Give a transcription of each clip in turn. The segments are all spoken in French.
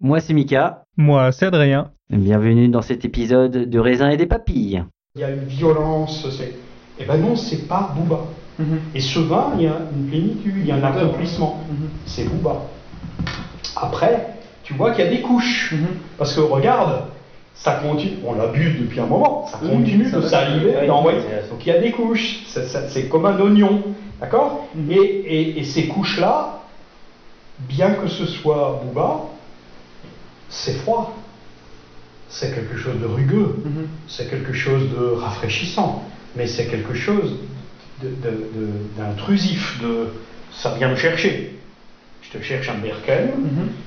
Moi c'est Mika, Moi, c'est Adrien. bienvenue dans cet épisode de raisin et des papilles. Il y a une violence, c'est... Eh ben non, c'est pas Booba. Et ce vin, il y a une plénitude, il y a un accomplissement. C'est Booba. Après, tu vois qu'il y a des couches. Parce que regarde, ça continue, on l'a bu depuis un moment, ça continue de saliver, d'envoyer. Donc il y a des couches, c'est comme un oignon. D'accord? Et, et- et ces couches-là, bien que ce soit Booba, c'est froid. C'est quelque chose de rugueux. C'est quelque chose de rafraîchissant, mais c'est quelque chose de- de- de- d'intrusif, de, ça vient me chercher. Je te cherche un Berkel,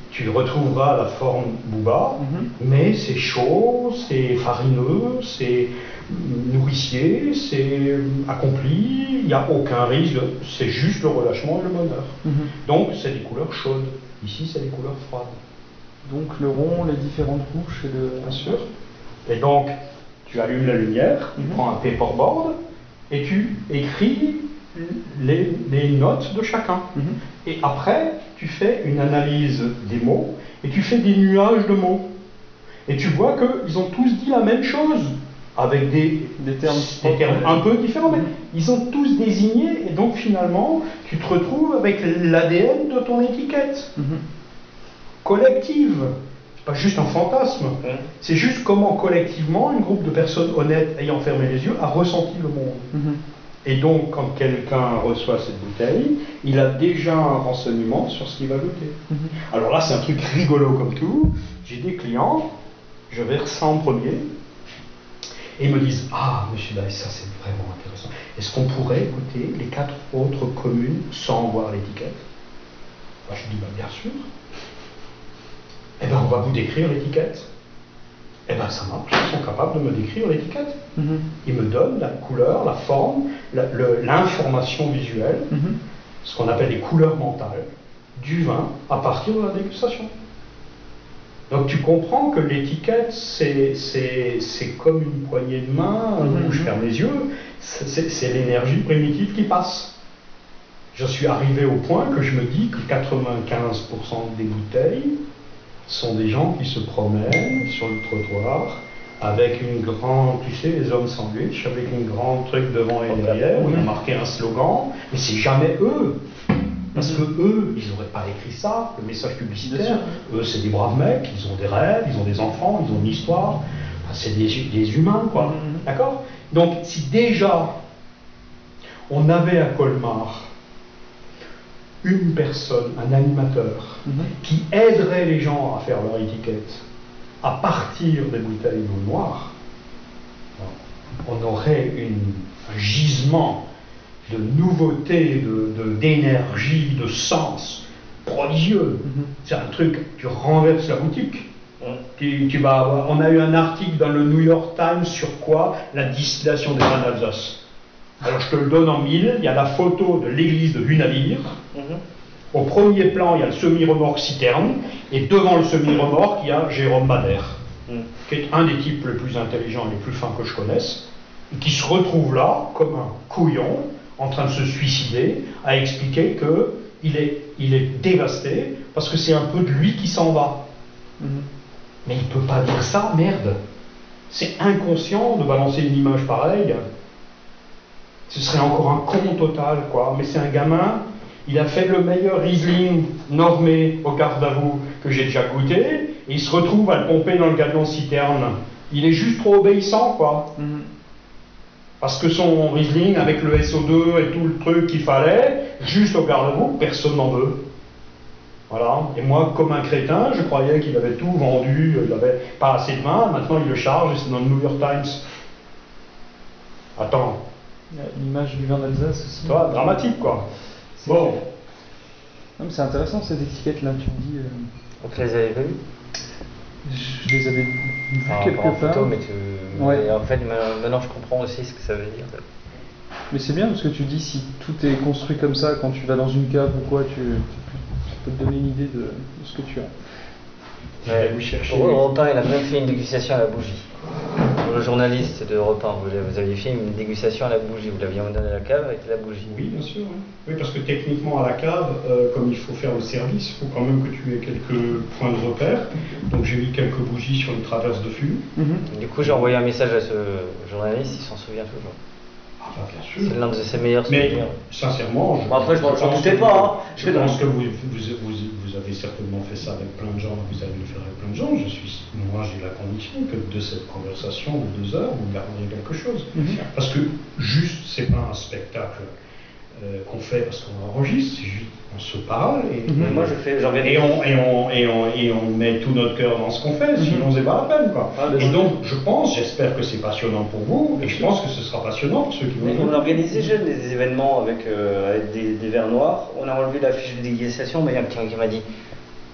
tu retrouveras la forme Booba, mais c'est chaud, c'est farineux, c'est nourricier, c'est accompli, il n'y a aucun risque, c'est juste le relâchement et le bonheur. Donc c'est des couleurs chaudes, ici c'est des couleurs froides. Donc le rond, les différentes couches et le. Bien sûr. Et donc, tu allumes la lumière, tu Mhm. prends un paperboard et tu écris les, les notes de chacun. Mhm. Et après, tu fais une analyse des mots et tu fais des nuages de mots. Et tu vois qu'ils ont tous dit la même chose, avec des, Des termes des termes un peu différents, mais Mhm. ils ont tous désigné, et donc finalement, tu te retrouves avec l'ADN de ton étiquette. Collective. C'est pas juste un fantasme. C'est juste comment collectivement un groupe de personnes honnêtes ayant fermé les yeux a ressenti le monde. Mhm. Et donc, quand quelqu'un reçoit cette bouteille, il a déjà un renseignement sur ce qu'il va goûter. Mhm. Alors là, c'est un truc rigolo comme tout. J'ai des clients, je verse ça en premier, et ils me disent Ah, monsieur Daïs, ça c'est vraiment intéressant. Est-ce qu'on pourrait goûter les quatre autres communes sans voir l'étiquette? Je dis bah, Bien sûr. Eh bien, on va vous décrire l'étiquette. Eh bien, ça marche, ils sont capables de me décrire l'étiquette. Mhm. Ils me donnent la couleur, la forme, l'information visuelle, Mhm. ce qu'on appelle les couleurs mentales, du vin à partir de la dégustation. Donc tu comprends que l'étiquette, c'est, comme une poignée de main Mhm. où je ferme les yeux, c'est l'énergie primitive qui passe. Je suis arrivé au point que je me dis que 95% des bouteilles sont des gens qui se promènent sur le trottoir avec une grande, tu sais, les hommes sandwich, avec une grande truc devant et derrière, où il y a marqué un slogan, mais c'est jamais eux. Parce que eux, ils n'auraient pas écrit ça, le message publicitaire. Eux, c'est des braves mecs, ils ont des rêves, ils ont des enfants, ils ont une histoire. Enfin, c'est des, des humains, quoi. Mhm. D'accord? Donc, si déjà on avait à Colmar une personne, un animateur, Mhm. qui aiderait les gens à faire leur étiquette à partir des bouteilles d'eau noire, on aurait une- un gisement de nouveauté, de- de- d'énergie, de, sens prodigieux. Mhm. C'est un truc, tu renverses la boutique. Tu, tu vas avoir- on a eu un article dans le New York Times sur quoi? La distillation des vins d'Alsace. Alors je te le donne en mille, il y a la photo de l'église de Hunavir. Au premier plan, il y a le semi-remorque citerne, et devant le semi-remorque, il y a Jérôme Bader, qui est un des types les plus intelligents et les plus fins que je connaisse, et qui se retrouve là, comme un couillon, en train de se suicider, à expliquer que il est, il est dévasté, parce que c'est un peu de lui qui s'en va. Mhm. Mais il peut pas dire ça, merde. C'est inconscient de balancer une image pareille. Ce serait encore un con total, quoi. Mais c'est un gamin, il a fait le meilleur Riesling normé au garde à vous que j'ai déjà goûté, et il se retrouve à le pomper dans le camion citerne. Il est juste trop obéissant, quoi. Mhm. Parce que son Riesling, avec le SO2 et tout le truc qu'il fallait, juste au garde à vous, personne n'en veut. Voilà. Et moi, comme un crétin, je croyais qu'il avait tout vendu, il n'avait pas assez de vin, maintenant il le charge et c'est dans le New York Times. Attends, L'image du vin d'Alsace aussi. toi, dramatique quoi. C'est- Bon, Non, mais c'est intéressant cette étiquette là, tu me dis. euh, Donc, les avez pas vus je, je les avais vu Enfin, quelque part. photo, mais, tu- Ouais. mais en fait, ma- maintenant je comprends aussi ce que ça veut dire. Mais c'est bien parce que tu dis si tout est construit comme ça, quand tu vas dans une cave ou quoi, tu, ça peut te donner une idée de, de ce que tu as. Ouais, vous chercher. Europe 1, il a même fait une dégustation à la bougie. Pour le journaliste de Europe 1, vous, vous aviez fait une dégustation à la bougie. Vous l'aviez emmené à la cave avec la bougie. Oui, bien sûr. Oui, Oui, parce que techniquement, à la cave, euh, comme il faut faire le service, il faut quand même que tu aies quelques points de repère. Donc j'ai mis quelques bougies sur une traverse de fumée. Du coup, j'ai envoyé un message à ce journaliste, il s'en souvient toujours. Bah, bien C'est l'un de ses meilleurs Mais souvenirs. sincèrement, je, Bon, après, je m'en- doutais que- pas, hein. Je pense que vous, vous, vous, vous avez certainement fait ça avec plein de gens, vous allez le faire avec plein de gens. Je suis, moi, j'ai la conviction que de cette conversation de deux heures, vous garderez quelque chose. Parce que juste, c'est pas un spectacle euh, qu'on fait parce qu'on enregistre, c'est juste on se parle et, Mais moi, je fais, et, on, et, on, et, on, et on met tout notre cœur dans ce qu'on fait, sinon c'est pas la peine. Quoi. Ah, et donc, je pense, j'espère que c'est passionnant pour vous, et je pense que ce sera passionnant pour ceux qui vont Mais on organisait jeune des événements avec, euh, avec des, des verres noirs. On a enlevé la fiche de dégustation, mais il y a quelqu'un qui m'a dit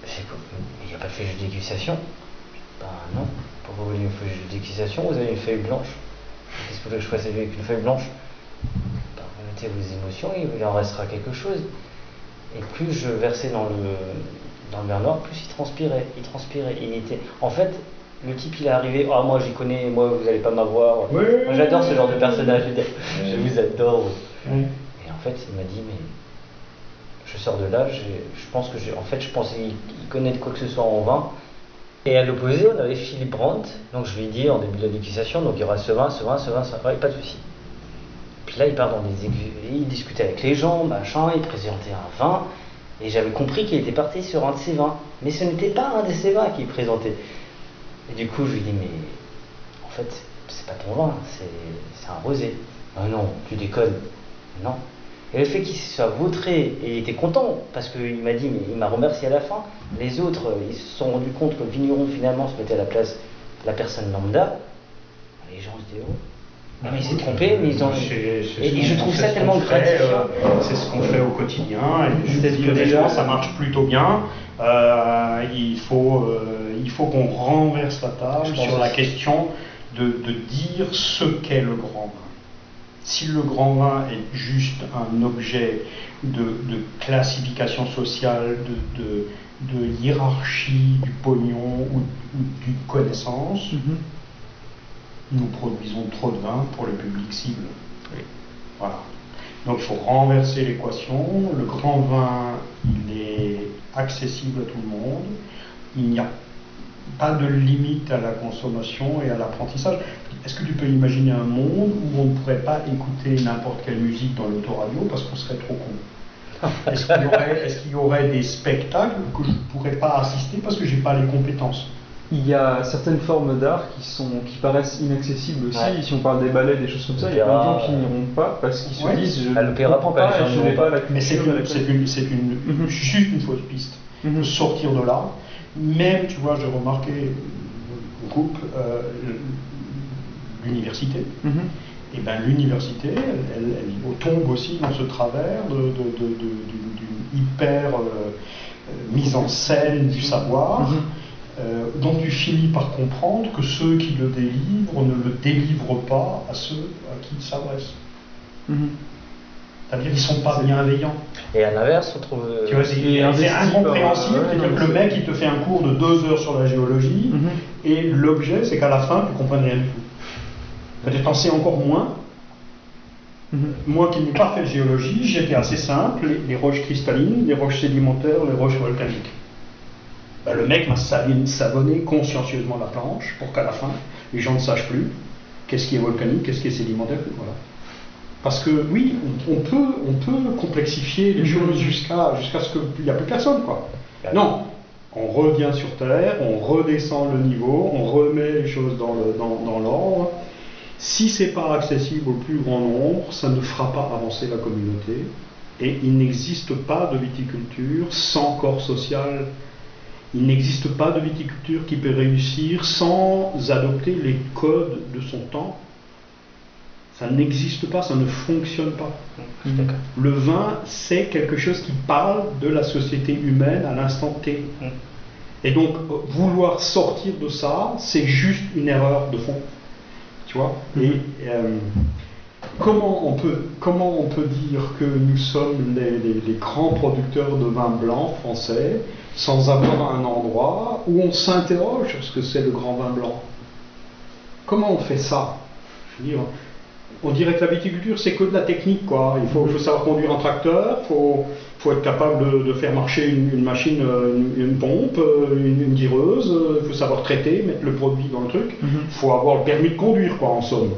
C'est quoi? Il n'y a pas de fiche de dégustation? Ben non. Pourquoi vous voulez une fiche de dégustation? Vous avez une feuille blanche. Qu'est-ce que vous voulez que je fasse avec une feuille blanche? Vos émotions, il en restera quelque chose. Et plus je versais dans le, dans le verre noir, plus il transpirait. Il transpirait. Il était... En fait, le type il est arrivé, ah moi j'y connais, moi vous allez pas m'avoir. Moi j'adore ce genre de personnage, je, vous adore. Et en fait il m'a dit, mais je sors de là, je pense que j'ai. En fait je pensais qu'il il connaît de quoi que ce soit en vin. Et à l'opposé, on avait Philippe Brandt, donc je lui ai dit en début de la dégustation, donc il y aura ce vin, ce vin, ce vin, ce vin, pas de souci. Là, il part dans des il discutait avec les gens, machin, il présentait un vin, et j'avais compris qu'il était parti sur un de ses vins. Mais ce n'était pas un de ses vins qu'il présentait. Et du coup, je lui dis, mais en fait, c'est pas ton vin, c'est c'est un rosé. Ah non, tu déconnes. Non. Et le fait qu'il se soit vautré, et il était content, parce qu'il m'a dit, mais il m'a remercié à la fin. Les autres, euh, ils se sont rendus compte que le vigneron, finalement, se mettait à la place de la personne lambda. Les gens se disaient, oh, non, mais il s'est trompé, mais ils ont. C'est- c'est Et, ce et je trouve ça tellement gratifiant. euh, C'est ce qu'on fait au quotidien. Et je C'est ce que gens- ça marche plutôt bien. Euh, il faut, euh, il faut qu'on renverse la table sur la question de, de dire ce qu'est le grand vin. Si le grand vin est juste un objet de, de classification sociale, de, hiérarchie du pognon ou, ou d'une connaissance, nous produisons trop de vin pour le public cible. Voilà. Donc il faut renverser l'équation. Le grand vin, il est accessible à tout le monde. Il n'y a pas de limite à la consommation et à l'apprentissage. Est-ce que tu peux imaginer un monde où on ne pourrait pas écouter n'importe quelle musique dans l'autoradio parce qu'on serait trop con? Est-ce qu'il y, y aurait des spectacles que je ne pourrais pas assister parce que j'ai pas les compétences? Il y a certaines formes d'art qui, sont, qui paraissent inaccessibles aussi. Ouais. Si on parle des ballets, des choses comme ça, il y a plein de gens qui n'iront pas parce qu'ils se Ouais. disent je À ne comprends pas gens je n'ai pas pas la Mais c'est culture, une, la c'est une, c'est une, Mhm. juste une fausse piste. Mhm. De sortir de là, même, tu vois, j'ai remarqué au groupe euh, l'université. Mhm. Et ben l'université, elle, elle- elle tombe aussi dans ce travers d'une hyper euh, euh, mise en scène du savoir, Mhm. Euh, dont tu finis par comprendre que ceux qui le délivrent ne le délivrent pas à ceux à qui ils s'adressent. Mhm. C'est-à-dire qu'ils ne sont pas bienveillants. Et à l'inverse, on trouve. euh, Tu vois, c'est Il incompréhensible. C'est-à-dire non, que le mec, il te fait un cours de deux heures sur la géologie, Mhm. et l'objet, c'est qu'à la fin, tu ne comprennes rien du tout. Peut-être en sais encore moins. Mhm. Moi qui n'ai pas fait de géologie, j'étais assez simple les, les roches cristallines, les roches sédimentaires, les roches volcaniques. Ben, le mec m'a savonné, consciencieusement la planche pour qu'à la fin, les gens ne sachent plus qu'est-ce qui est volcanique, qu'est-ce qui est sédimentaire. Voilà. Parce que oui, on, on peut, on peut complexifier les Mhm. choses jusqu'à jusqu'à ce qu'il n'y a plus personne. Quoi. Non, on revient sur Terre, on redescend le niveau, on remet les choses dans le- dans- dans l'ordre. Si c'est pas accessible au plus grand nombre, ça ne fera pas avancer la communauté. Et il n'existe pas de viticulture sans corps social. Il n'existe pas de viticulture qui peut réussir sans adopter les codes de son temps. Ça n'existe pas, ça ne fonctionne pas. D'accord. Le vin, c'est quelque chose qui parle de la société humaine à l'instant T. Mm. Et donc, vouloir sortir de ça, c'est juste une erreur de fond. Tu vois? Et euh, comment, on peut, comment on peut dire que nous sommes les, les- les grands producteurs de vin blanc français? Sans avoir un endroit où on s'interroge sur ce que c'est le grand vin blanc Comment on fait ça? Je veux dire, on dirait que la viticulture, c'est que de la technique, quoi. Il faut, faut savoir conduire un tracteur, il faut, faut être capable de, de faire marcher une, une machine, une, une pompe, une, une direuse, il faut savoir traiter, mettre le produit dans le truc. Il faut avoir le permis de conduire, quoi, en somme.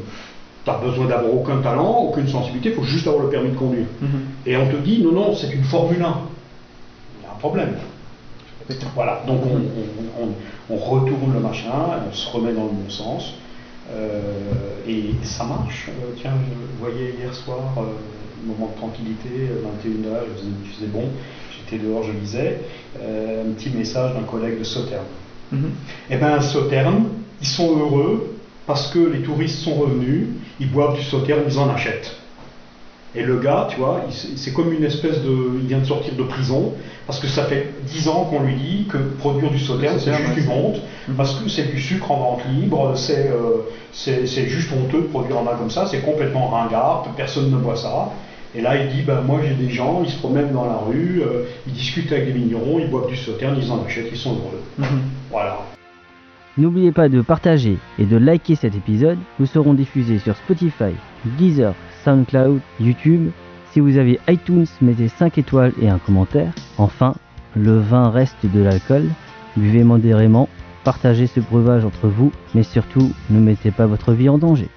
Tu n'as besoin d'avoir aucun talent, aucune sensibilité, il faut juste avoir le permis de conduire. Et on te dit, non, non, c'est une Formule 1. Il y a un problème. Voilà, donc on, on- on- on retourne le machin, on se remet dans le bon sens, euh, et ça marche. Euh, tiens, je voyais hier soir, euh, moment de tranquillité, euh, 21h, il faisait, il faisait bon, j'étais dehors, je lisais, un petit message d'un collègue de Sauternes. Eh bien, Sauternes, ils sont heureux parce que les touristes sont revenus, ils boivent du Sauternes, ils en achètent. Et le gars, tu vois, c'est comme une espèce de. Il vient de sortir de prison, parce que ça fait 10 ans qu'on lui dit que produire du sauterne, c'est juste une honte, parce que c'est du sucre en vente libre, c'est euh, c'est c'est juste honteux de produire un vin comme ça, c'est complètement ringard, personne ne boit ça. Et là, il dit bah, Moi, j'ai des gens, ils se promènent dans la rue, euh, ils discutent avec des vignerons, ils boivent du sauterne, ils en achètent, ils sont heureux. Voilà. N'oubliez pas de partager et de liker cet épisode. Nous serons diffusés sur Spotify, Deezer, SoundCloud, YouTube. Si vous avez iTunes, mettez 5 étoiles et un commentaire. Enfin, le vin reste de l'alcool. Buvez modérément, partagez ce breuvage entre vous, mais surtout, ne mettez pas votre vie en danger.